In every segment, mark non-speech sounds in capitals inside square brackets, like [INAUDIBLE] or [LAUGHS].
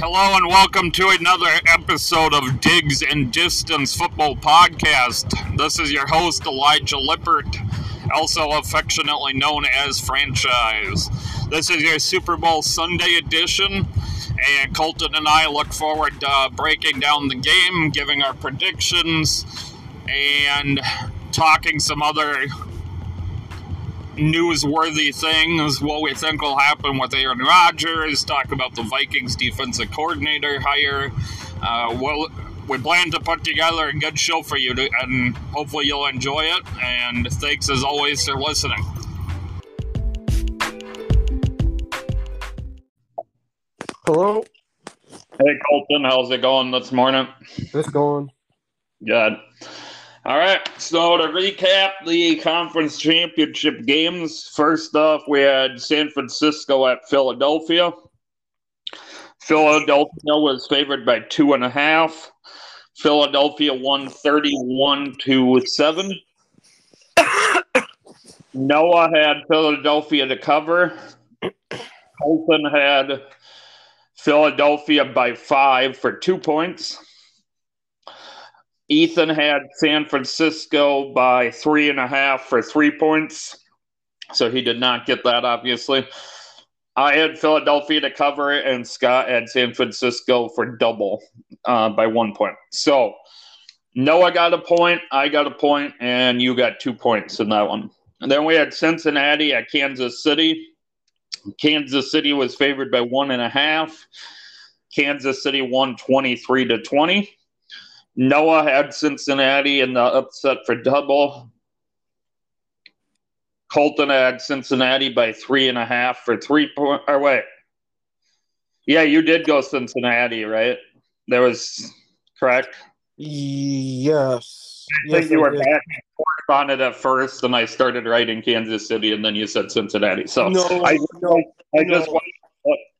Hello and welcome to another episode of Digs and Distance Football Podcast. This is your host, Elijah Lippert, also affectionately known as Franchise. This is your Super Bowl Sunday edition, and Colton and I look forward to breaking down the game, giving our predictions, and talking some other newsworthy things, what we think will happen with Aaron Rodgers, talk about the Vikings defensive coordinator hire. Uh, well, we plan to put together a good show for you, to, and hopefully you'll enjoy it. And thanks as always for listening. Hello. Hey Colton, how's it going this morning? It's going. Good. All right, so to recap the conference championship games, first off, we had San Francisco at Philadelphia. Philadelphia was favored by two and a half. Philadelphia won 31 to 7. Noah had Philadelphia to cover. Colton had Philadelphia by five for two points. Ethan had San Francisco by three and a half for three points. So he did not get that, obviously. I had Philadelphia to cover it, and Scott had San Francisco for double uh, by one point. So Noah got a point, I got a point, and you got two points in that one. And then we had Cincinnati at Kansas City. Kansas City was favored by one and a half. Kansas City won 23 to 20. Noah had Cincinnati in the upset for double. Colton had Cincinnati by three and a half for three point. Or wait, yeah, you did go Cincinnati, right? There was correct. Yes. I think yes, you were back on it at first, and I started writing Kansas City, and then you said Cincinnati. So No, I, no, I no. just want,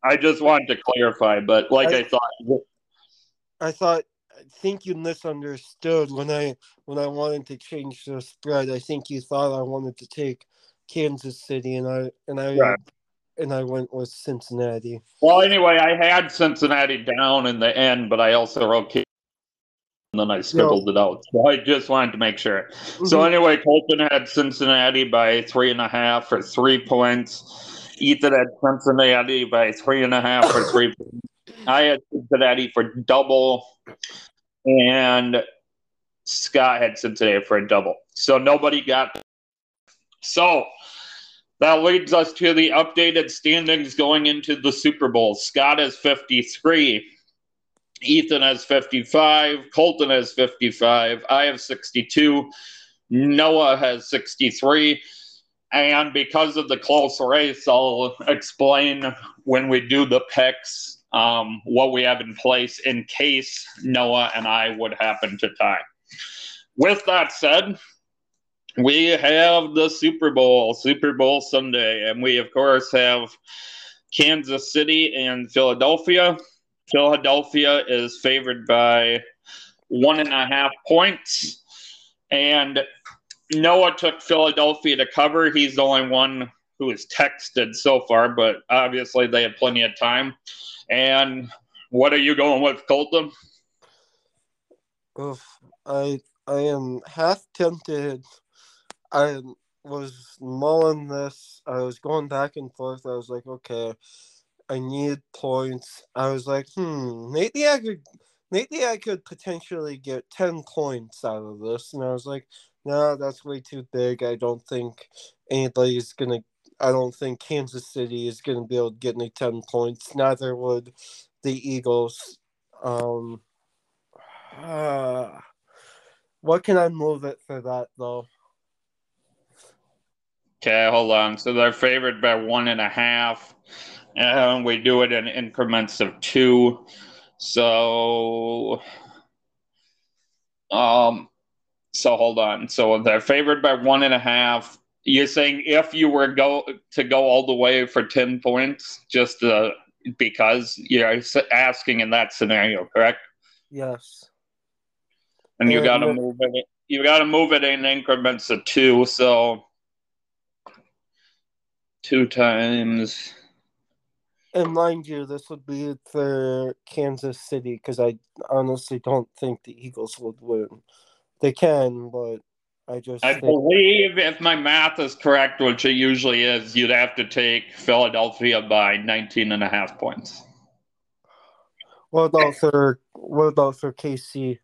I just wanted to clarify, but like I, I- thought, I thought. Think you misunderstood when I when I wanted to change the spread. I think you thought I wanted to take Kansas City, and I and I Right. and I went with Cincinnati. well, anyway, I had Cincinnati down in the end, but I also wrote. Kansas, And then I scribbled it out. So I just wanted to make sure. So Mhm. anyway, Colton had Cincinnati by three and a half or three points. Ethan had Cincinnati by three and a half or three points. [LAUGHS] I had Cincinnati for double, and Scott had Cincinnati for a double. So nobody got. So that leads us to the updated standings going into the Super Bowl. Scott has 53. Ethan has 55. Colton has 55. I have 62. Noah has 63. And because of the close race, I'll explain when we do the picks um, what we have in place in case Noah and I would happen to tie. With that said, we have the Super Bowl, Super Bowl Sunday, and we, of course, have Kansas City and Philadelphia. Philadelphia is favored by one and a half points. And Noah took Philadelphia to cover. He's the only one who has texted so far, but obviously they have plenty of time. And what are you going with, Colton? Oof, I I am half tempted. I was mulling this. I was going back and forth. I was like, okay, I need points. I was like, hmm, maybe I could, maybe I could potentially get ten points out of this. And I was like, no, that's way too big. I don't think anybody's gonna. I don't think Kansas City is gonna be able to get any ten points. Neither would the Eagles. Um. what can I move it for that though? Okay, hold on. So they're favored by one and a half. And we do it in increments of two. So um so hold on. So they're favored by one and a half. You're saying if you were go to go all the way for ten points, just uh, because you're asking in that scenario, correct? Yes. And you got to move it. You got to move it in increments of two. So two times And mind you, this would be for Kansas City because I honestly don't think the Eagles would win. They can, but I just I think, believe if my math is correct, which it usually is, you'd have to take Philadelphia by 19 and a half points. what about for what about for KC?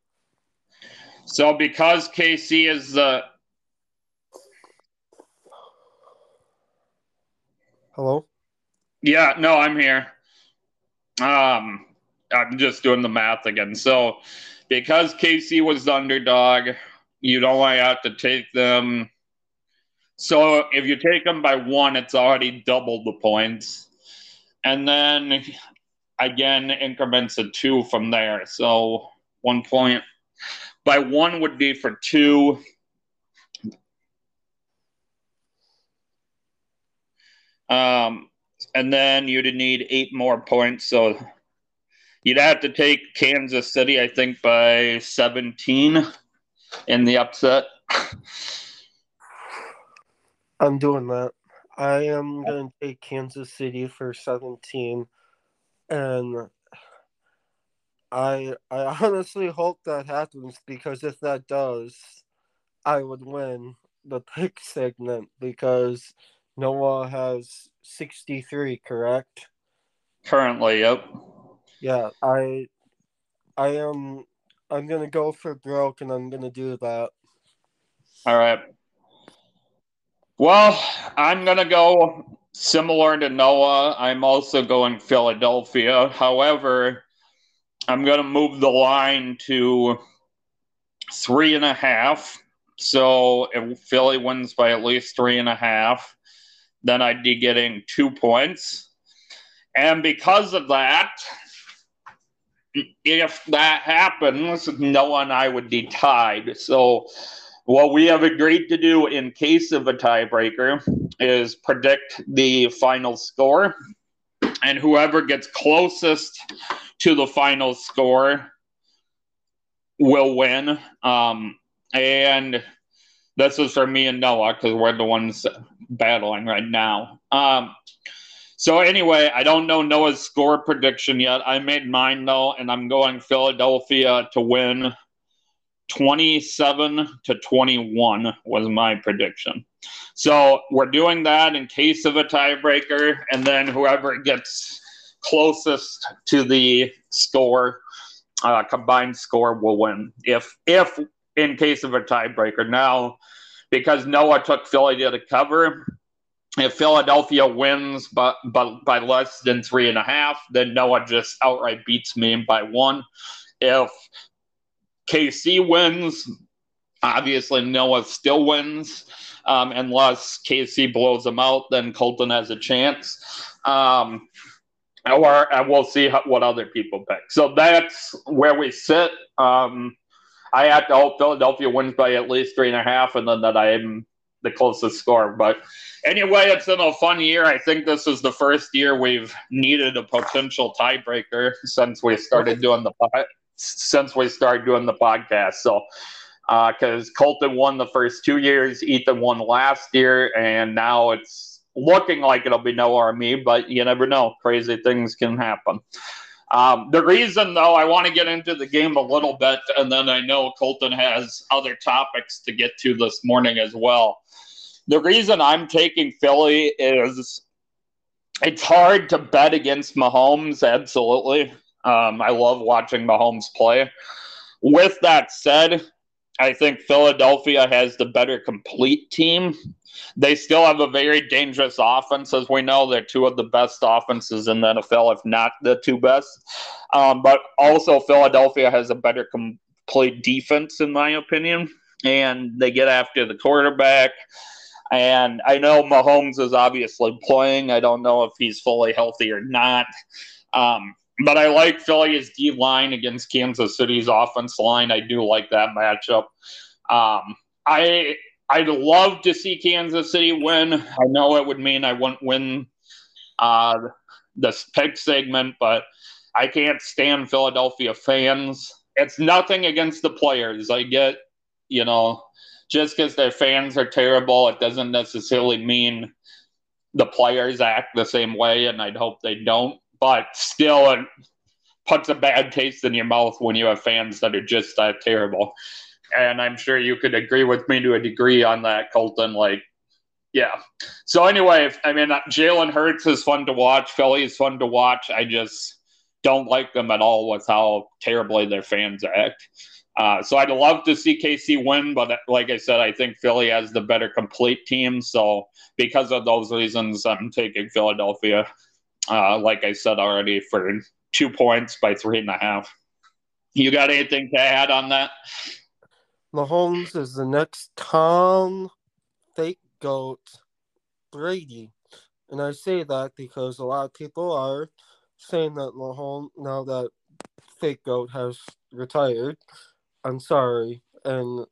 So because KC is the Hello. Yeah, no, I'm here. Um, I'm just doing the math again. So, because KC was the underdog, you'd only have to take them. So, if you take them by one, it's already double the points. And then again, increments of two from there. So, one point by one would be for two. Um, and then you'd need eight more points. So you'd have to take Kansas City, I think, by 17 in the upset. I'm doing that. I am going to take Kansas City for 17, and I I [LAUGHS] honestly hope that happens because if that does, I would win the pick segment because Noah has 63, correct? Currently, yep. Yeah, I I am I'm gonna go for broke and I'm gonna do that. All right. Well, I'm to go similar to Noah. I'm also going Philadelphia. However, I'm to move the line to three and a half. So if Philly wins by at least three and a half, then I'd be getting two points. And because of that, if that happens, Noah and I would be tied. So, what we have agreed to do in case of a tiebreaker is predict the final score. And whoever gets closest to the final score will win. Um, and this is for me and Noah because we're the ones battling right now. Um, so anyway, I don't know Noah's score prediction yet. I made mine though, and I'm going Philadelphia to win 27 to 21 was my prediction. So we're doing that in case of a tiebreaker, and then whoever gets closest to the score, uh, combined score, will win. If if in case of a tiebreaker, now because Noah took Philly to cover, if Philadelphia wins but but by less than three and a half, then Noah just outright beats me by one. If KC wins, obviously Noah still wins. Um, unless KC blows them out, then Colton has a chance. Um, or and we'll see how, what other people pick. So that's where we sit. Um, I have to hope Philadelphia wins by at least three and a half, and then that I'm the closest score. But anyway, it's been a fun year. I think this is the first year we've needed a potential tiebreaker since we started doing the since we started doing the podcast. So, because uh, Colton won the first two years, Ethan won last year, and now it's looking like it'll be no army, but you never know. Crazy things can happen. Um, the reason, though, I want to get into the game a little bit, and then I know Colton has other topics to get to this morning as well. The reason I'm taking Philly is it's hard to bet against Mahomes, absolutely. Um, I love watching Mahomes play. With that said, I think Philadelphia has the better complete team. They still have a very dangerous offense, as we know. They're two of the best offenses in the NFL, if not the two best. Um, but also, Philadelphia has a better complete defense, in my opinion. And they get after the quarterback. And I know Mahomes is obviously playing. I don't know if he's fully healthy or not. Um, but I like Philly's D line against Kansas City's offense line. I do like that matchup. Um, I I'd love to see Kansas City win. I know it would mean I wouldn't win uh, this pick segment, but I can't stand Philadelphia fans. It's nothing against the players. I get, you know, just because their fans are terrible, it doesn't necessarily mean the players act the same way, and I'd hope they don't. But still, it puts a bad taste in your mouth when you have fans that are just that terrible. And I'm sure you could agree with me to a degree on that, Colton. Like, yeah. So anyway, I mean, Jalen Hurts is fun to watch. Philly is fun to watch. I just don't like them at all with how terribly their fans act. Uh, so I'd love to see KC win, but like I said, I think Philly has the better complete team. So because of those reasons, I'm taking Philadelphia. Uh, like I said already, for two points by three and a half. You got anything to add on that? Mahomes is the next Tom fake goat Brady. And I say that because a lot of people are saying that Mahomes, now that fake goat has retired, I'm sorry. And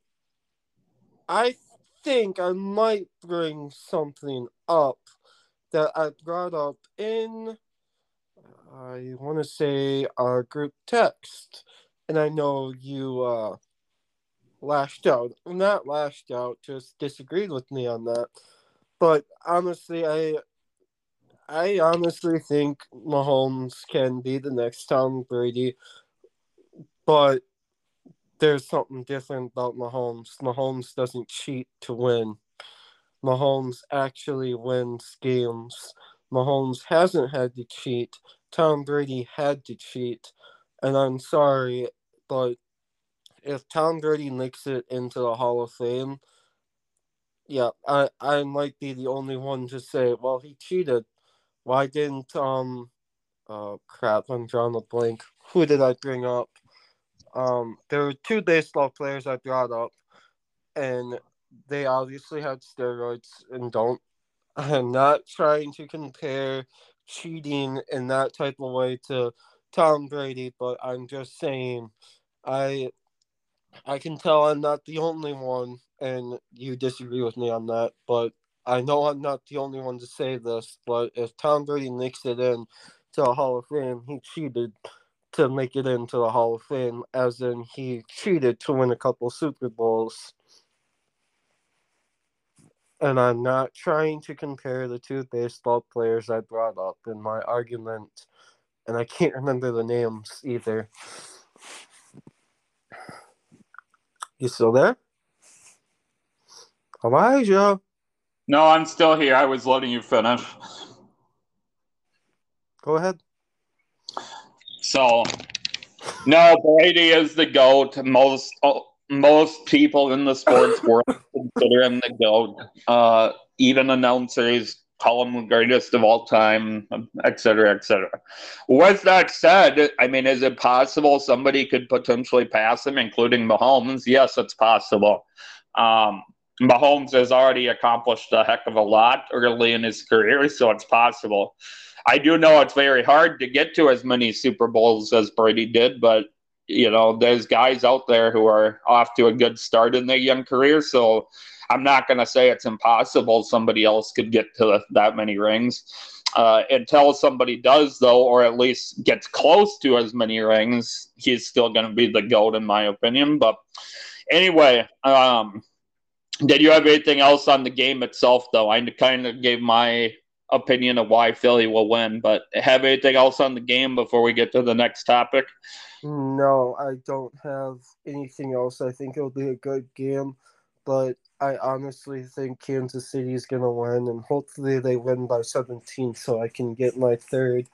I think I might bring something up that I brought up in I want to say our group text, and I know you uh, lashed out. Not lashed out, just disagreed with me on that. But honestly, I I honestly think Mahomes can be the next Tom Brady, but there's something different about Mahomes. Mahomes doesn't cheat to win. Mahomes actually wins games. Mahomes hasn't had to cheat. Tom Brady had to cheat. And I'm sorry, but if Tom Brady makes it into the Hall of Fame, yeah, I, I might be the only one to say, well, he cheated. Why didn't um oh crap, I'm drawing a blank. Who did I bring up? Um there were two baseball players I brought up and they obviously had steroids and don't I'm not trying to compare cheating in that type of way to Tom Brady, but I'm just saying I I can tell I'm not the only one and you disagree with me on that, but I know I'm not the only one to say this, but if Tom Brady makes it in to the Hall of Fame, he cheated to make it into the Hall of Fame, as in he cheated to win a couple Super Bowls. And I'm not trying to compare the two baseball players I brought up in my argument, and I can't remember the names either. You still there? Elijah. No, I'm still here. I was letting you finish. Go ahead. So, no, Brady is the GOAT. Most oh, most people in the sports [LAUGHS] world consider him the GOAT. Uh, even announcers call him the greatest of all time, et cetera, et cetera. With that said, I mean, is it possible somebody could potentially pass him, including Mahomes? Yes, it's possible. Um, Mahomes has already accomplished a heck of a lot early in his career, so it's possible. I do know it's very hard to get to as many Super Bowls as Brady did, but you know, there's guys out there who are off to a good start in their young career. So I'm not going to say it's impossible somebody else could get to that many rings. Uh, until somebody does, though, or at least gets close to as many rings, he's still going to be the GOAT, in my opinion. But anyway, um, did you have anything else on the game itself, though? I kind of gave my opinion of why Philly will win, but have anything else on the game before we get to the next topic? No, I don't have anything else. I think it'll be a good game, but I honestly think Kansas City is going to win, and hopefully they win by 17 so I can get my third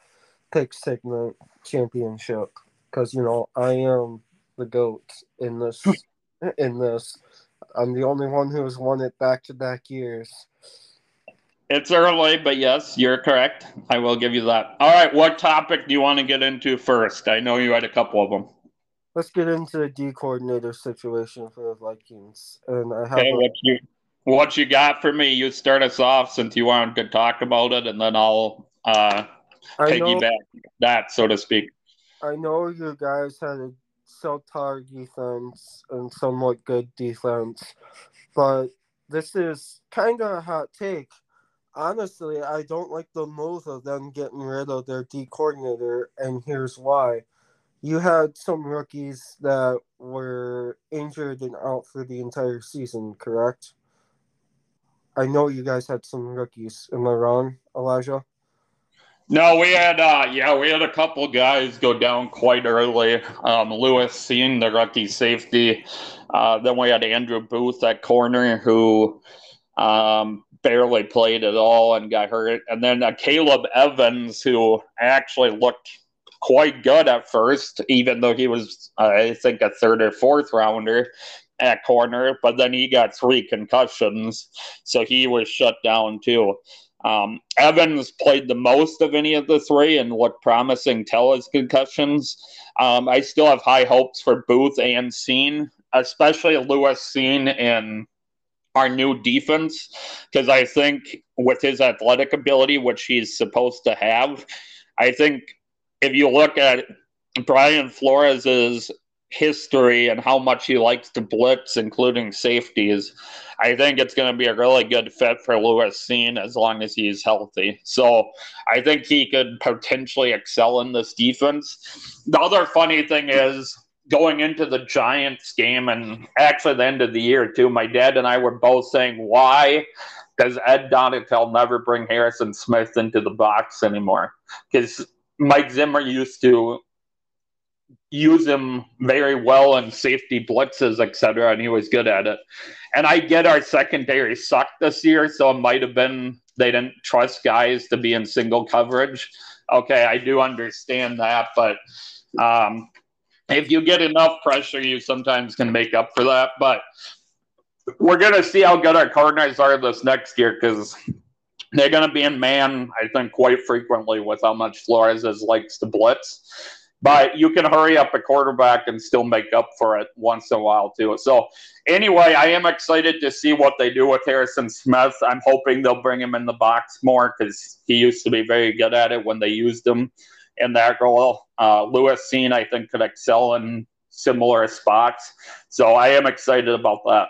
pick segment championship. Because, you know, I am the GOAT in this. [LAUGHS] in this. I'm the only one who has won it back to back years. It's early, but yes, you're correct. I will give you that. All right, what topic do you want to get into first? I know you had a couple of them. Let's get into the D coordinator situation for the Vikings. And I have okay, a- what you what you got for me? You start us off since you wanted to talk about it, and then I'll uh, piggyback that, so to speak. I know you guys had a Celtar defense and somewhat good defense, but this is kind of a hot take honestly, I don't like the move of them getting rid of their D coordinator, and here's why. You had some rookies that were injured and out for the entire season, correct? I know you guys had some rookies. Am I wrong, Elijah? No, we had uh yeah, we had a couple guys go down quite early. Um Lewis Cine the rookie safety. Uh then we had Andrew Booth at corner who um barely played at all and got hurt. And then uh, Caleb Evans who actually looked quite good at first, even though he was uh, I think a third or fourth rounder at corner, but then he got three concussions, so he was shut down too. Um, Evans played the most of any of the three and looked promising till his concussions. Um, I still have high hopes for Booth and Cine, especially Lewis Cine in our new defense, because I think with his athletic ability, which he's supposed to have, I think if you look at Brian Flores's history and how much he likes to blitz, including safeties, I think it's going to be a really good fit for Lewis Cine as long as he's healthy. So I think he could potentially excel in this defense. The other funny thing is going into the Giants game and actually the end of the year too, my dad and I were both saying, why does Ed Donatell never bring Harrison Smith into the box anymore? Because Mike Zimmer used to use him very well in safety blitzes, etc., and he was good at it. And I get our secondary sucked this year, so it might have been they didn't trust guys to be in single coverage. Okay, I do understand that, but um, if you get enough pressure, you sometimes can make up for that. But we're gonna see how good our corners are this next year because they're gonna be in man, I think, quite frequently with how much Flores likes to blitz but you can hurry up a quarterback and still make up for it once in a while too. So anyway, I am excited to see what they do with Harrison Smith. I'm hoping they'll bring him in the box more because he used to be very good at it when they used him in that role. Uh, Lewis Cine, I think, could excel in similar spots. So I am excited about that.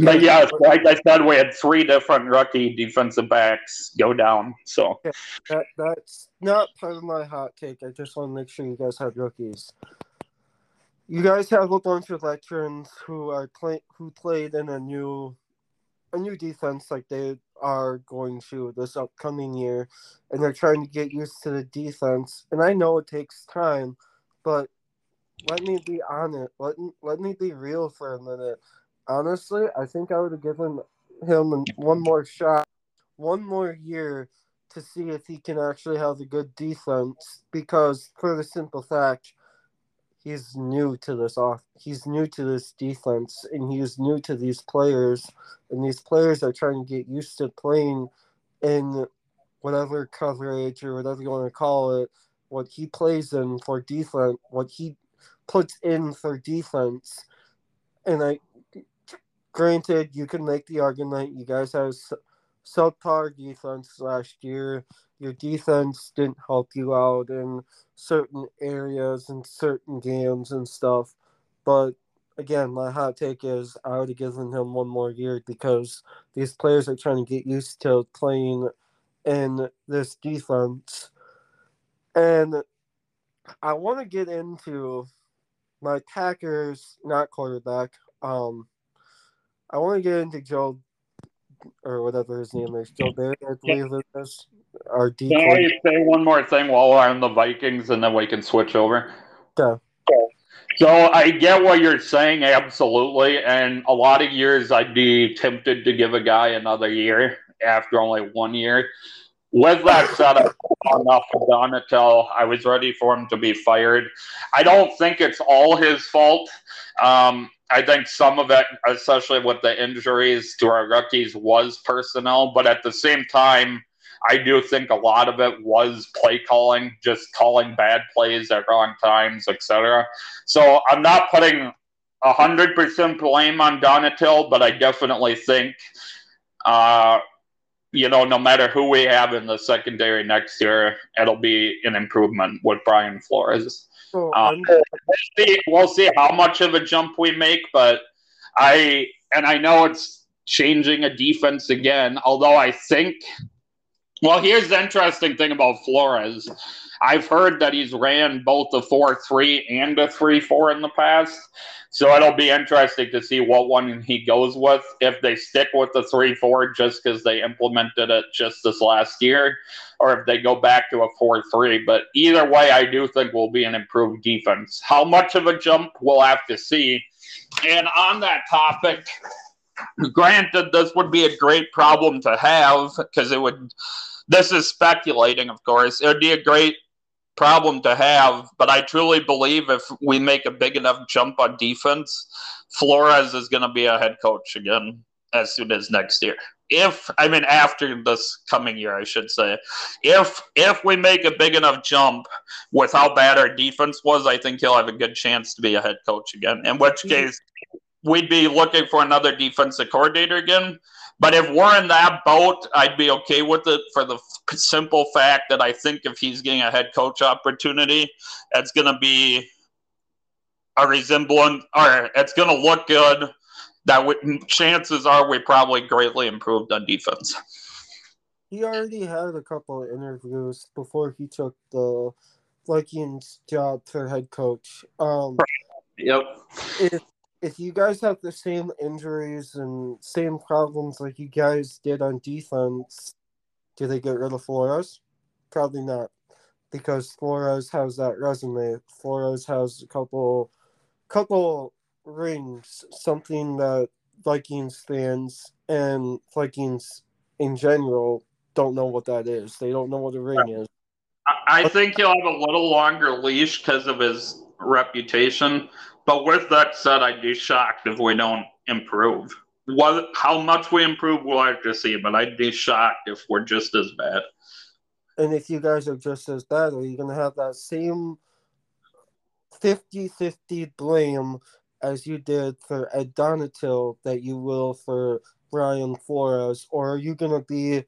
But yeah, like I said, we had three different rookie defensive backs go down. So that, that's not part of my hot take. I just want to make sure you guys have rookies. You guys have a bunch of veterans who are play, who played in a new a new defense like they are going to this upcoming year, and they're trying to get used to the defense. And I know it takes time, but let me be honest. Let let me be real for a minute honestly, I think I would have given him one more shot, one more year to see if he can actually have a good defense. Because for the simple fact, he's new to this off. He's new to this defense, and he's new to these players. And these players are trying to get used to playing in whatever coverage or whatever you want to call it. What he plays in for defense, what he puts in for defense, and I granted, you can make the argument you guys have subpar defense last year. Your defense didn't help you out in certain areas and certain games and stuff. But again, my hot take is I would have given him one more year because these players are trying to get used to playing in this defense. And I want to get into my Packers, not quarterback, um, I want to get into Joe or whatever his name is, Joe Barry, I believe it is. Our D. Can I say one more thing while we're on the Vikings, and then we can switch over? Yeah. So I get what you're saying, absolutely. And a lot of years, I'd be tempted to give a guy another year after only one year. With that said, enough for Donatell. I was ready for him to be fired. I don't think it's all his fault. Um, I think some of it, especially with the injuries to our rookies, was personnel. But at the same time, I do think a lot of it was play calling, just calling bad plays at wrong times, etc. So I'm not putting hundred percent blame on Donatell, but I definitely think, uh, you know, no matter who we have in the secondary next year, it'll be an improvement with Brian Flores. So um, we'll, see, we'll see how much of a jump we make, but I and I know it's changing a defense again. Although I think, well, here's the interesting thing about Flores. I've heard that he's ran both the 4 3 and a 3 4 in the past. So it'll be interesting to see what one he goes with. If they stick with the 3 4 just because they implemented it just this last year, or if they go back to a 4 3. But either way, I do think will be an improved defense. How much of a jump we'll have to see. And on that topic, granted, this would be a great problem to have because it would. This is speculating, of course. It would be a great problem to have, but I truly believe if we make a big enough jump on defense, Flores is going to be a head coach again as soon as next year. If I mean after this coming year, I should say, if if we make a big enough jump with how bad our defense was, I think he'll have a good chance to be a head coach again. In which mm-hmm. case, we'd be looking for another defensive coordinator again. But if we're in that boat, I'd be okay with it for the simple fact that I think if he's getting a head coach opportunity, it's going to be a resemblance, or it's going to look good. That we, chances are we probably greatly improved on defense. He already had a couple of interviews before he took the Vikings job for head coach. Um, yep. If if you guys have the same injuries and same problems like you guys did on defense, do they get rid of Flores? Probably not, because Flores has that resume. Flores has a couple, couple rings, something that Vikings fans and Vikings in general don't know what that is. They don't know what a ring is. I think he'll have a little longer leash because of his reputation. But with that said, I'd be shocked if we don't improve. What, how much we improve, we'll have to see. But I'd be shocked if we're just as bad. And if you guys are just as bad, are you going to have that same 50 50 blame as you did for Ed Donatell that you will for Brian Flores? Or are you going to be,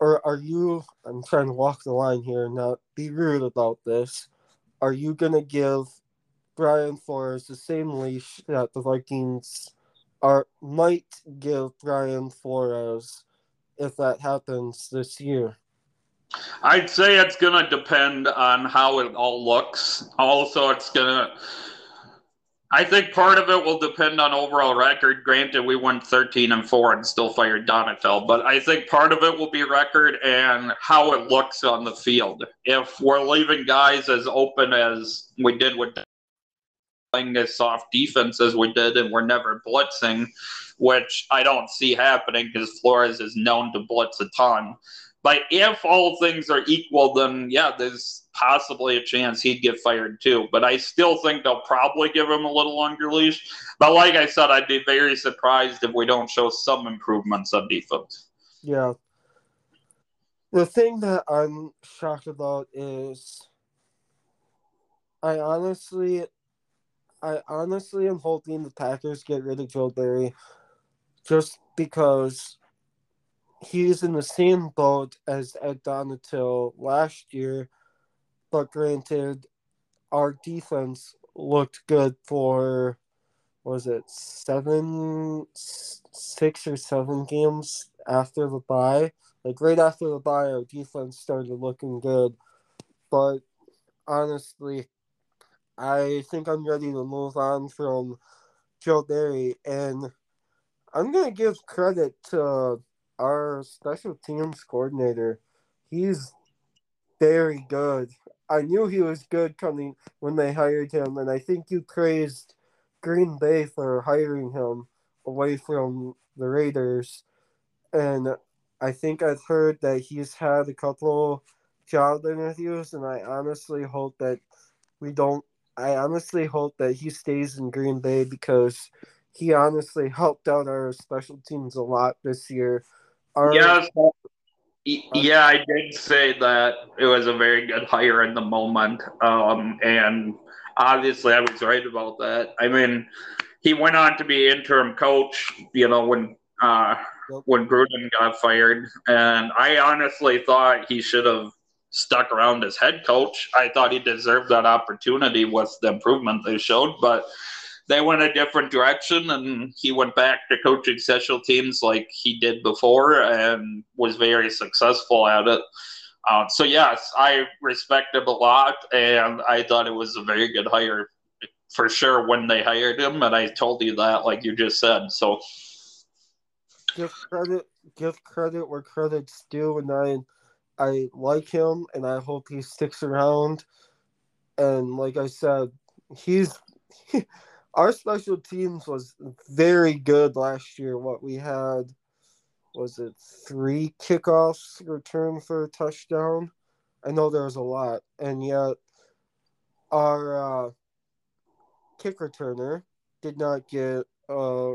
or are you, I'm trying to walk the line here, not be rude about this. Are you going to give Brian Flores the same leash that the Vikings are might give Brian Flores if that happens this year? I'd say it's going to depend on how it all looks. Also, it's going to. I think part of it will depend on overall record. Granted, we went 13 and 4 and still fired Donatell, but I think part of it will be record and how it looks on the field. If we're leaving guys as open as we did with playing this soft defense as we did, and we're never blitzing, which I don't see happening because Flores is known to blitz a ton. But if all things are equal, then yeah, there's possibly a chance he'd get fired too. But I still think they'll probably give him a little longer leash. But like I said, I'd be very surprised if we don't show some improvements on defense. Yeah. The thing that I'm shocked about is I honestly I honestly am hoping the Packers get rid of Joe Barry just because he's in the same boat as Ed Donatell last year. But granted, our defense looked good for was it seven, six or seven games after the bye. Like right after the bye, our defense started looking good. But honestly, I think I'm ready to move on from Joe Barry, and I'm gonna give credit to our special teams coordinator. He's very good. I knew he was good coming when they hired him, and I think you praised Green Bay for hiring him away from the Raiders. And I think I've heard that he's had a couple job interviews, and I honestly hope that we don't I honestly hope that he stays in Green Bay because he honestly helped out our special teams a lot this year. Our, yeah, yeah, I did say that it was a very good hire in the moment, um, and obviously I was right about that. I mean, he went on to be interim coach, you know, when uh, when Gruden got fired, and I honestly thought he should have stuck around as head coach. I thought he deserved that opportunity with the improvement they showed, but they went a different direction and he went back to coaching special teams like he did before and was very successful at it. Uh, so yes, I respect him a lot, and I thought it was a very good hire for sure when they hired him, and I told you that, like you just said. So give credit, give credit where credit's due, and I, I like him, and I hope he sticks around. And like I said, he's [LAUGHS] our special teams was very good last year. What we had was it three kickoffs return for a touchdown? I know there was a lot, and yet our uh, kick returner did not get uh,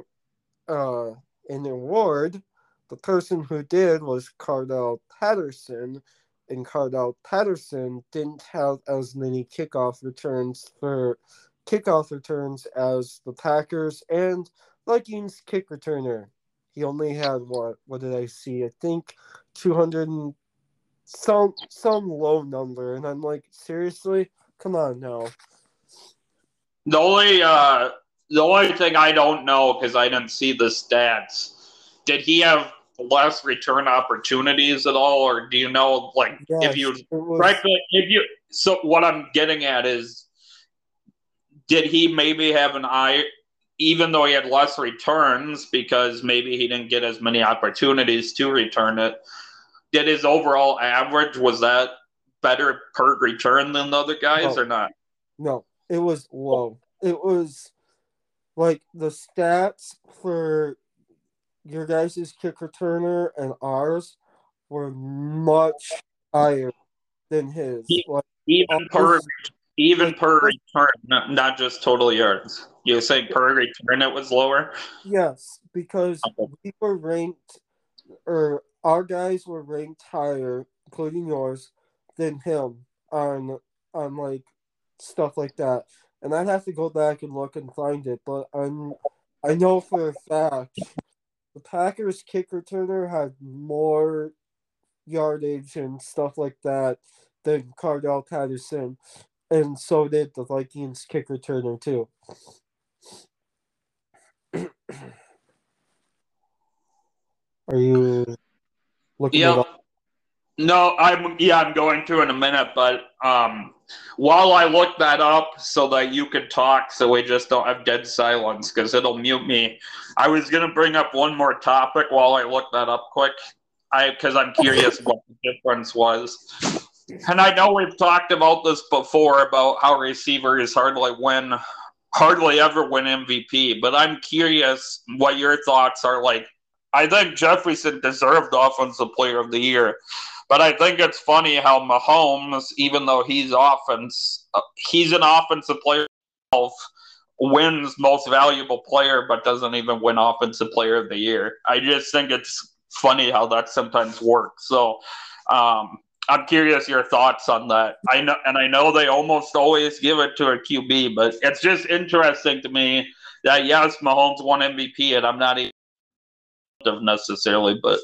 uh, an award. The person who did was Cordarrelle Patterson, and Cordarrelle Patterson didn't have as many kickoff returns for kickoff returns as the Packers and Vikings kick returner. He only had what? What did I see? I think two hundred and some some low number, and I'm like, seriously, come on now. The only uh, the only thing I don't know because I didn't see the stats. Did he have less return opportunities at all, or do you know, like, yes, if you right? If you so, what I'm getting at is, did he maybe have an eye, even though he had less returns because maybe he didn't get as many opportunities to return it? Did his overall average was that better per return than the other guys, no. or not? No, it was low. It was like the stats for your guys' kick returner and ours were much higher than his. Like, even per even per return, not, not just total yards. You say per return it was lower? Yes, because okay. we were ranked or our guys were ranked higher, including yours, than him on on like stuff like that and I'd have to go back and look and find it. But I'm, I know for a fact the Packers kick returner had more yardage and stuff like that than Cordarrelle Patterson, and so did the Vikings kick returner too. [CLEARS THROAT] Are you looking? Yep. No, I'm yeah, I'm going to in a minute, but um, while I look that up so that you can talk, so we just don't have dead silence because it'll mute me. I was gonna bring up one more topic while I look that up quick, I because I'm curious [LAUGHS] what the difference was. And I know we've talked about this before about how receivers hardly win, hardly ever win MVP, but I'm curious what your thoughts are. Like, I think Jefferson deserved Offensive Player of the Year but I think it's funny how Mahomes, even though he's offense, uh, he's an offensive player, wins most valuable player, but doesn't even win offensive player of the year. I just think it's funny how that sometimes works. So, um, I'm curious your thoughts on that. I know, and I know they almost always give it to a QB, but it's just interesting to me that yes, Mahomes won MVP, and I'm not even necessarily, but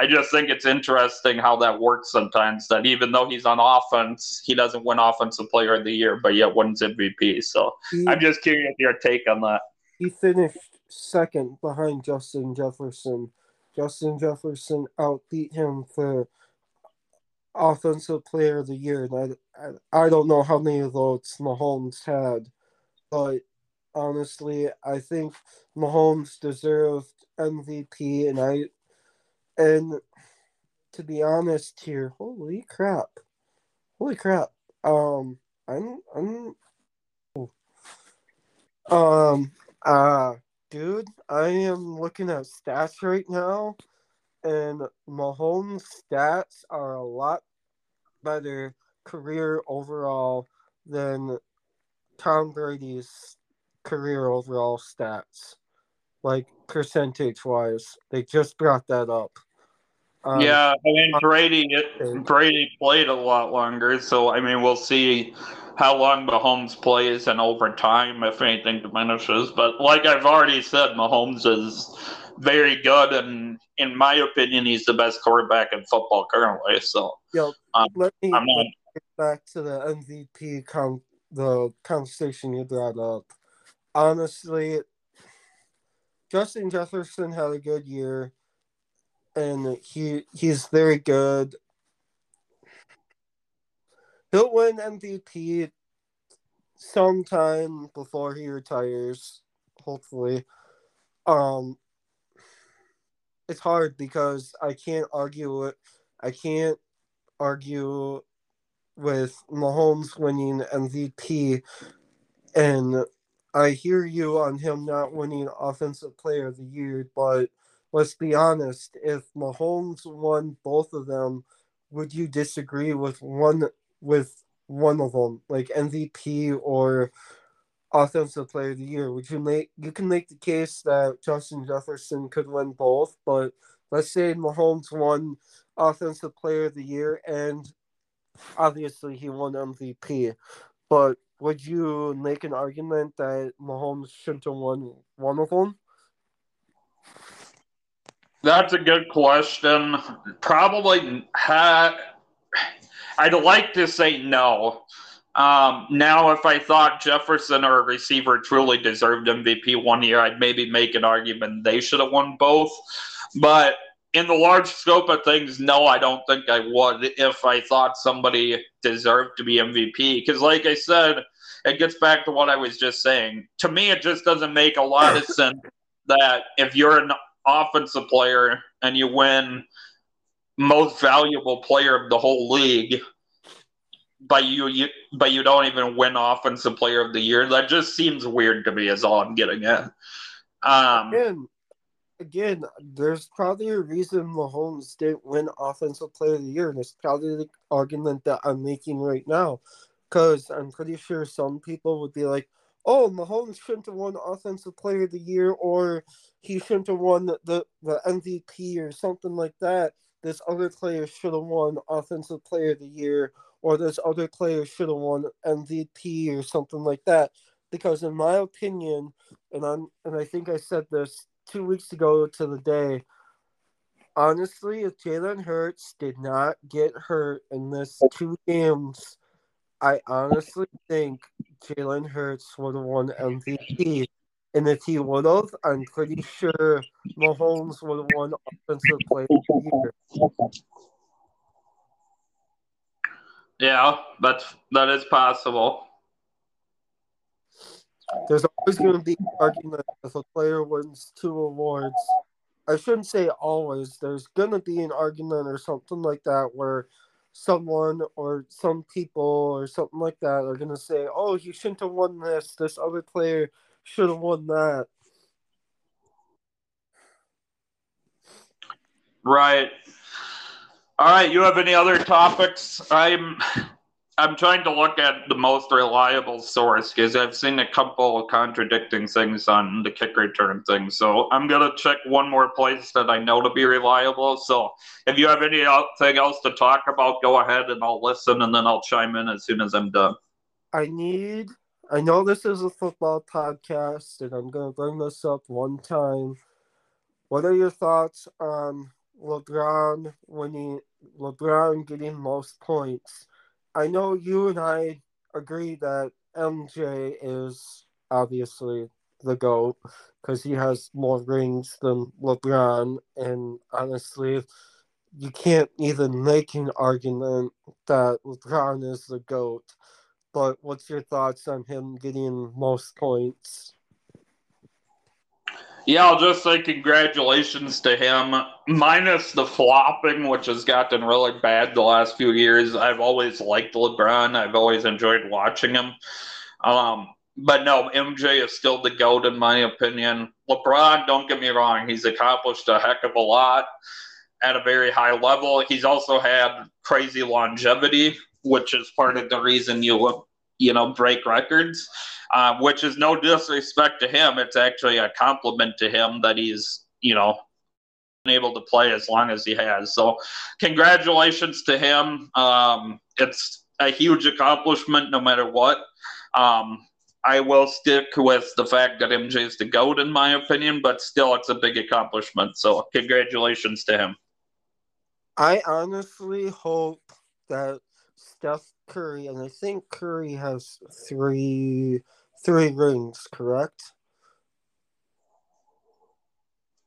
I just think it's interesting how that works sometimes. That even though he's on offense, he doesn't win Offensive Player of the Year, but yet wins MVP. So he, I'm just curious your take on that. He finished second behind Justin Jefferson. Justin Jefferson outbeat him for Offensive Player of the Year, and I, I, I don't know how many votes Mahomes had, but honestly, I think Mahomes deserved MVP, and I and to be honest here, holy crap. Holy crap. Um I'm I'm um uh dude, I am looking at stats right now and Mahomes' stats are a lot better career overall than Tom Brady's career overall stats. Like percentage wise. They just brought that up. Um, yeah, I mean Brady Brady played a lot longer, so I mean we'll see how long Mahomes plays and over time if anything diminishes. But like I've already said, Mahomes is very good, and in my opinion, he's the best quarterback in football currently. So Yo, um, let me not... get back to the MVP com- the conversation you brought up. Honestly, Justin Jefferson had a good year and he he's very good. he'll win MVP sometime before he retires, hopefully. Um, it's hard because I can't argue it. I can't argue with Mahomes winning MVP, and I hear you on him not winning Offensive Player of the Year, but let's be honest, if Mahomes won both of them, would you disagree with one with one of them, like MVP or Offensive Player of the Year? Would you make you can make the case that Justin Jefferson could win both, but let's say Mahomes won Offensive Player of the Year and obviously he won MVP, but would you make an argument that Mahomes shouldn't have won one of them? That's a good question. Probably ha- I'd like to say no. Um, now, if I thought Jefferson or a receiver truly deserved MVP one year, I'd maybe make an argument they should have won both. But in the large scope of things, no, I don't think I would if I thought somebody deserved to be MVP. Because, like I said, it gets back to what I was just saying. To me, it just doesn't make a lot of [LAUGHS] sense that if you're an offensive player and you win most valuable player of the whole league, but you, you but you don't even win offensive player of the year. That just seems weird to me. Is all I'm getting at. Um, again, again, there's probably a reason Mahomes didn't win offensive player of the year, and it's probably the argument that I'm making right now. Because I'm pretty sure some people would be like, "Oh, Mahomes shouldn't have won offensive player of the year, or he shouldn't have won the the MVP or something like that." This other player should have won offensive player of the year or this other player should have won MVP or something like that. Because in my opinion, and I'm and I think I said this two weeks ago to the day, honestly, if Jalen Hurts did not get hurt in this two games, I honestly think Jalen Hurts would have won MVP. And if he would have, I'm pretty sure Mahomes would have won Offensive Player of the Year. Yeah, that's that is possible. There's always going to be argument if a player wins two awards. I shouldn't say always. There's going to be an argument or something like that where someone or some people or something like that are going to say, "Oh, you shouldn't have won this. This other player should have won that." Right. All right, you have any other topics? I'm I'm trying to look at the most reliable source because I've seen a couple of contradicting things on the kick return thing. So I'm gonna check one more place that I know to be reliable. So if you have anything else to talk about, go ahead and I'll listen and then I'll chime in as soon as I'm done. I need. I know this is a football podcast, and I'm gonna bring this up one time. What are your thoughts on LeBron winning? LeBron getting most points? I know you and I agree that MJ is obviously the GOAT because he has more rings than LeBron. And honestly, you can't even make an argument that LeBron is the GOAT. But what's your thoughts on him getting most points? Yeah, I'll just say congratulations to him. Minus the flopping, which has gotten really bad the last few years. I've always liked LeBron. I've always enjoyed watching him. Um, but no, MJ is still the GOAT in my opinion. LeBron, don't get me wrong, he's accomplished a heck of a lot at a very high level. He's also had crazy longevity, which is part of the reason you you know break records uh, which is no disrespect to him. It's actually a compliment to him that he's, you know, able to play as long as he has. So, congratulations to him. Um, it's a huge accomplishment no matter what. Um, I will stick with the fact that MJ is the GOAT, in my opinion, but still, it's a big accomplishment. So, congratulations to him. I honestly hope that Steph Curry, and I think Curry has three three rings, correct?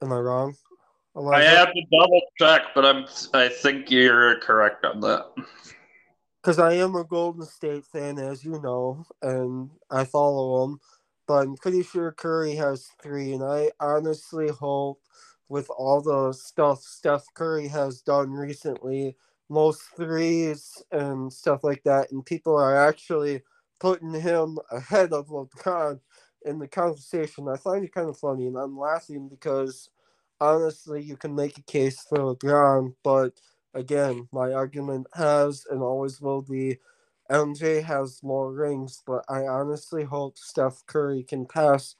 Am I wrong? Elijah? I have to double check, but I'm I think you're correct on that. because I am a Golden State fan, as you know, and I follow them. But I'm pretty sure Curry has three, and I honestly hope, with all the stuff Steph Curry has done recently, most threes and stuff like that, and people are actually putting him ahead of LeBron in the conversation. I find it kind of funny, and I'm laughing because honestly, you can make a case for LeBron, but again, my argument has and always will be MJ has more rings, but I honestly hope Steph Curry can pass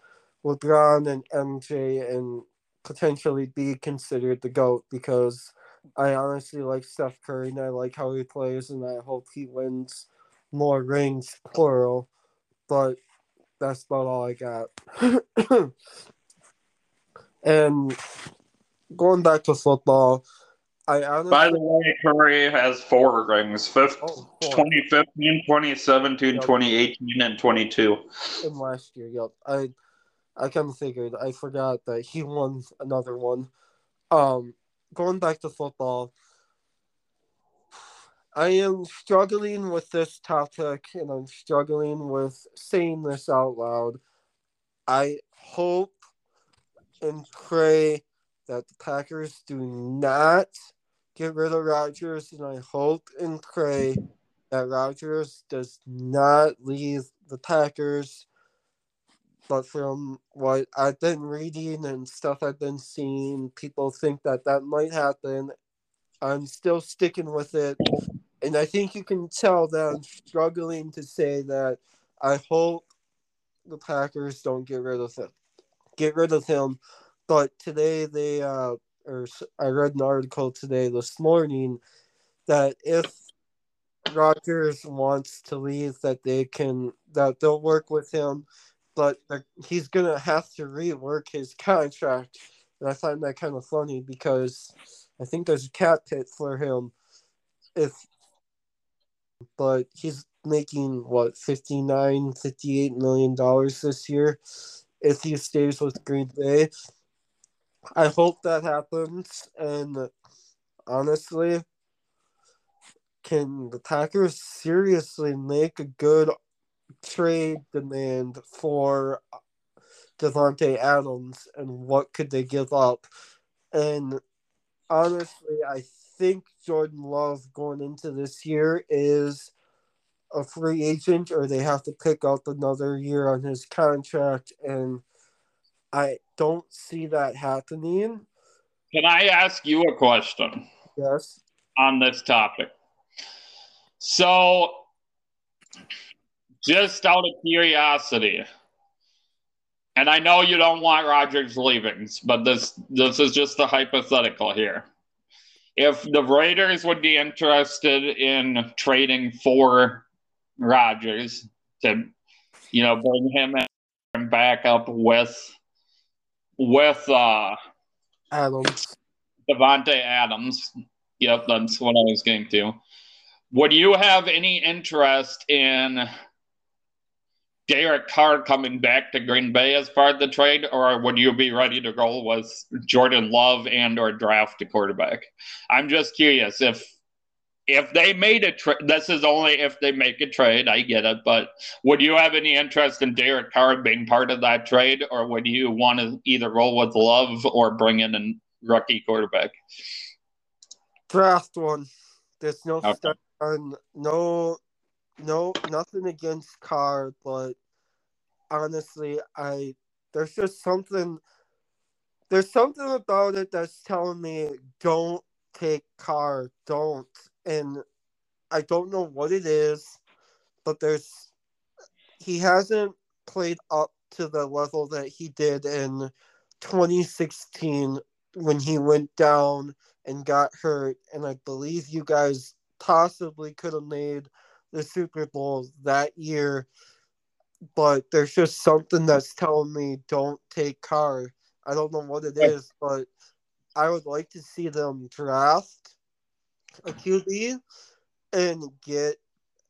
LeBron and MJ and potentially be considered the GOAT because I honestly like Steph Curry and I like how he plays and I hope he wins more rings, plural. But that's about all I got. [CLEARS THROAT] and going back to football, I honestly, By the way, Curry has four rings fifth, Oh, four. 2015, 2017, Yep. 2018, and 22. in last year. Yep, I I kind of figured. I forgot that he won another one. Um, going back to football, I am struggling with this topic, and I'm struggling with saying this out loud. I hope and pray that the Packers do not get rid of Rodgers, and I hope and pray that Rodgers does not leave the Packers. But from what I've been reading and stuff I've been seeing, people think that that might happen. I'm still sticking with it. And I think you can tell that I'm struggling to say that I hope the Packers don't get rid of him. Get rid of him. But today they, uh, or I read an article today this morning that if Rodgers wants to leave, that they can, that they'll work with him, but he's gonna have to rework his contract. And I find that kind of funny because I think there's a cap hit for him if but he's making what 59 58 million dollars this year if he stays with green bay i hope that happens and honestly can the packers seriously make a good trade demand for Davante Adams and what could they give up and honestly i think jordan love going into this year is a free agent or they have to pick up another year on his contract and I don't see that happening. Can I ask you a question Yes. on this topic? So, just out of curiosity, and I know you don't want Rodgers leaving, but this this is just a hypothetical here. If the Raiders would be interested in trading for Rodgers to, you know, bring him in back up with with uh Adams. Davante Adams. Yep, that's what I was getting to. Would you have any interest in Derek Carr coming back to Green Bay as part of the trade, or would you be ready to roll with Jordan Love and or draft a quarterback? I'm just curious if if they made a trade. This is only if they make a trade. I get it, but would you have any interest in Derek Carr being part of that trade, or would you want to either roll with Love or bring in a rookie quarterback? Draft one. There's no Okay. no no nothing against Carr, but honestly I there's just something there's something about it that's telling me don't take Carr, don't. And I don't know what it is, but there's he hasn't played up to the level that he did in 2016 when he went down and got hurt. And I believe you guys possibly could have made the Super Bowl that year but there's just something that's telling me don't take Carr. I don't know what it is, but I would like to see them draft a QB and get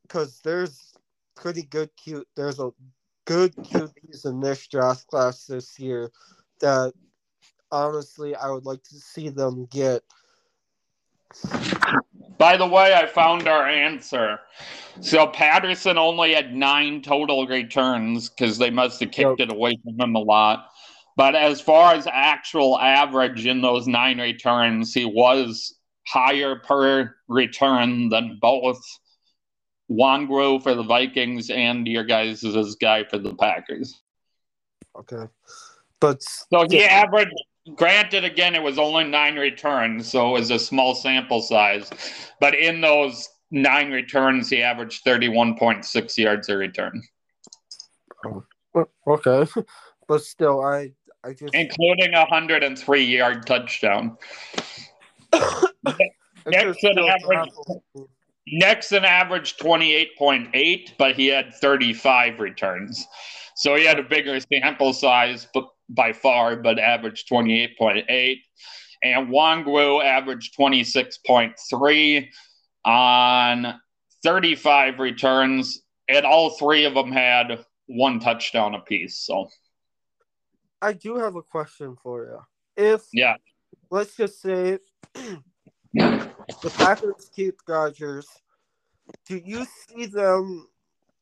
because there's pretty good cute. There's a good QBs in this draft class this year that honestly I would like to see them get. By the way, I found our answer. So Patterson only had nine total returns because they must have kicked it away from him a lot. But as far as actual average in those nine returns, he was higher per return than both Nwangwu for the Vikings and your guys' guy for the Packers. Okay. But so he averaged granted again it was only nine returns, so it was a small sample size. But in those nine returns, he averaged thirty-one point six yards a return. Oh, okay. [LAUGHS] But still I I just including a hundred and three yard touchdown. [COUGHS] Averaged, Nixon averaged 28.8, but he had 35 returns. So he had a bigger sample size but by far, but averaged 28.8. And Nwangwu averaged 26.3 on 35 returns, and all three of them had one touchdown apiece. So I do have a question for you. If yeah, let's just say the Packers keep Rodgers, do you see them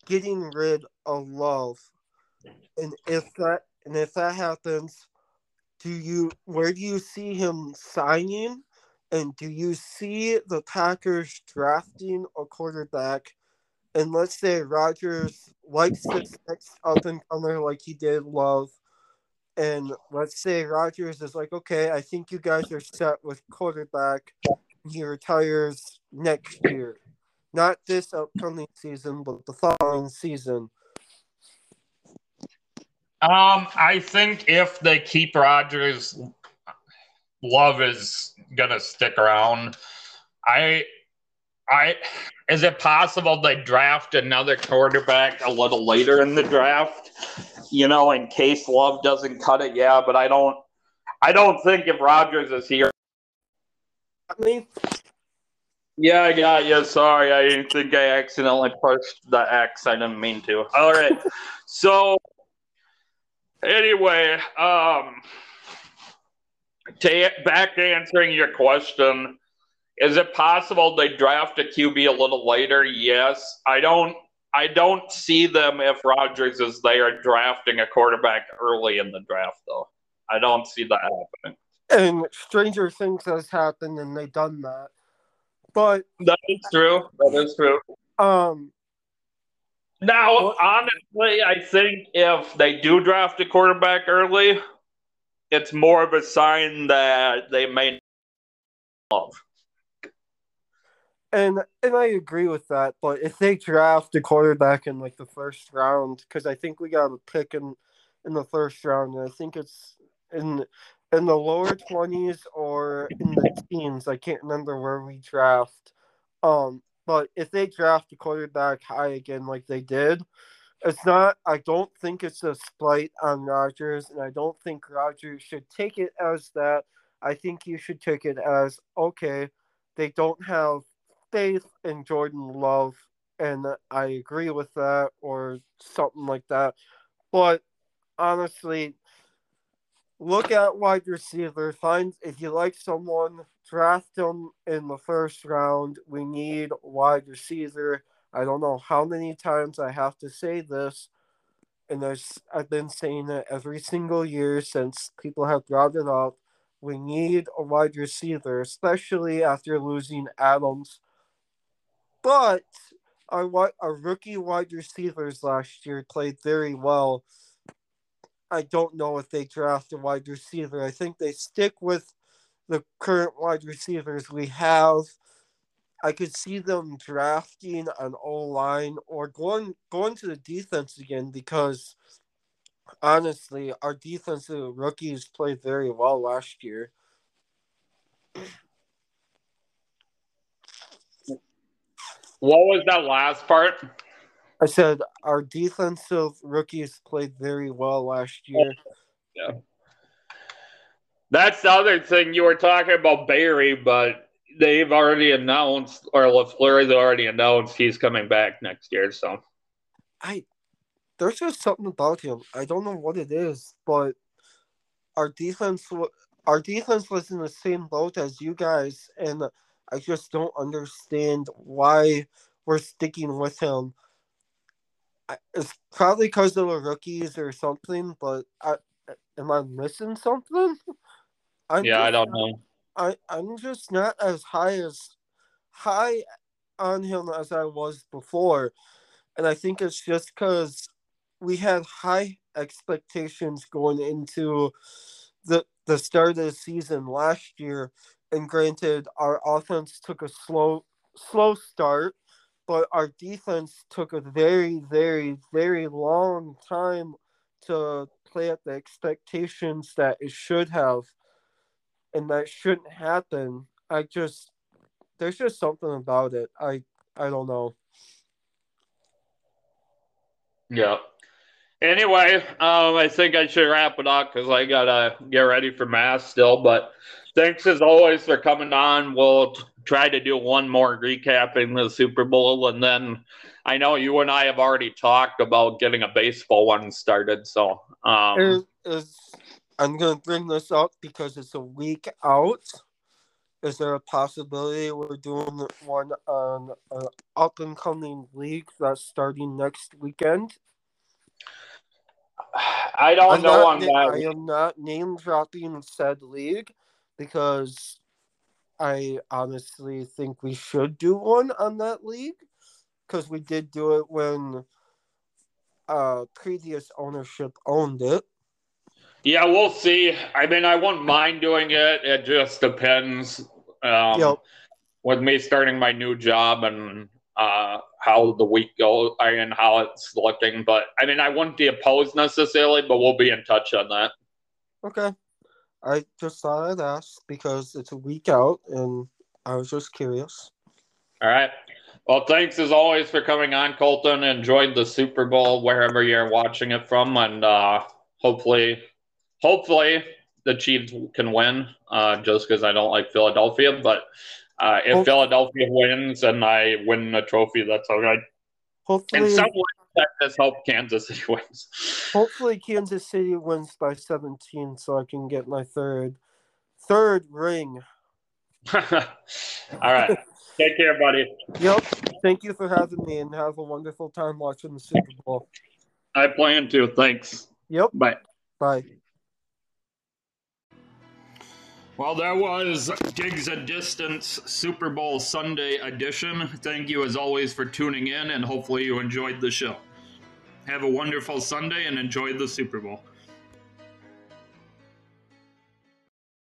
getting rid of Love? And if that and if that happens, do you where do you see him signing? And do you see the Packers drafting a quarterback? And let's say Rodgers likes this next up and comer like he did Love. And let's say Rodgers is like, okay, I think you guys are set with quarterback. He retires next year. Not this upcoming season, but the following season. Um, I think if they keep Rodgers, Love is gonna stick around. I, I, is it possible they draft another quarterback a little later in the draft? You know, in case Love doesn't cut it, yeah. But I don't, I don't think if Rodgers is here. Me. Yeah, I got you. Sorry, I think I accidentally pushed the X. I didn't mean to. All right, [LAUGHS] so Anyway, um, to back to answering your question, is it possible they draft a QB a little later? Yes. I don't. I don't see them if Rodgers is there drafting a quarterback early in the draft, though. I don't see that happening. And stranger things has happened, and they've done that. But that is true. That is true. Um, now, honestly, I think if they do draft a quarterback early, it's more of a sign that they may love. And and I agree with that, but if they draft a quarterback in like the first round, because I think we got a pick in in the first round, and I think it's in in the lower twenties or in the teens. I can't remember where we draft. Um, but if they draft a quarterback high again, like they did, it's not. I don't think it's a slight on Rodgers, and I don't think Rodgers should take it as that. I think you should take it as okay. They don't have faith in Jordan Love, and I agree with that, or something like that. But honestly, look at wide receiver. Find if you like someone, draft them in the first round. We need wide receiver. I don't know how many times I have to say this, and I've been saying it every single year since people have brought it up. We need a wide receiver, especially after losing Adams. But our our rookie wide receivers last year played very well I don't know if they draft a wide receiver. I think they stick with the current wide receivers we have. I could see them drafting an O line or going going to the defense again because honestly, our defensive rookies played very well last year. What was that last part? I said our defensive rookies played very well last year. Yeah. That's the other thing you were talking about Barry, but they've already announced, or LaFleur's already announced he's coming back next year. So, I there's just something about him. I don't know what it is, but our defense, our defense was in the same boat as you guys, and I just don't understand why we're sticking with him. It's probably because of the rookies or something, but I, am I missing something? [LAUGHS] I'm yeah, I don't know. I I'm just not as high as high on him as I was before, and I think it's just because we had high expectations going into the the start of the season last year. And granted, our offense took a slow slow start, but our defense took a very, very, very long time to play at the expectations that it should have, and that shouldn't happen. I just there's just something about it. I I don't know. Yeah. Anyway, um, I think I should wrap it up because I gotta get ready for mass still. But thanks as always for coming on. We'll t- try to do one more recapping the Super Bowl, and then I know you and I have already talked about getting a baseball one started. So um, is, is, I'm gonna bring this up because it's a week out. Is there a possibility we're doing one on an up and coming league that's starting next weekend? [SIGHS] I don't I'm know on that. I am not name dropping said league because I honestly think we should do one on that league because we did do it when uh, previous ownership owned it. Yeah, we'll see. I mean, I wouldn't mind doing it. It just depends. Um, yep. With me starting my new job and uh, how the week goes and how it's looking. But I mean, I wouldn't be opposed necessarily, but we'll be in touch on that. Okay. I just thought I'd ask because it's a week out and I was just curious. All right. Well, thanks as always for coming on, Colton. Enjoyed the Super Bowl wherever you're watching it from, and uh, hopefully, hopefully the Chiefs can win. Uh, just because I don't like Philadelphia, but uh, if Philadelphia wins and I win a trophy, that's all right. Hopefully, in some ways, just hope Kansas City [LAUGHS] wins. Hopefully, Kansas City wins by 17, so I can get my third third ring. [LAUGHS] all right. Take care, buddy. Yep. Thank you for having me, and have a wonderful time watching the Super Bowl. I plan to. Thanks. Yep. Bye. Bye. Well, that was Gigs a Distance Super Bowl Sunday edition. Thank you as always for tuning in, and hopefully you enjoyed the show. Have a wonderful Sunday and enjoy the Super Bowl.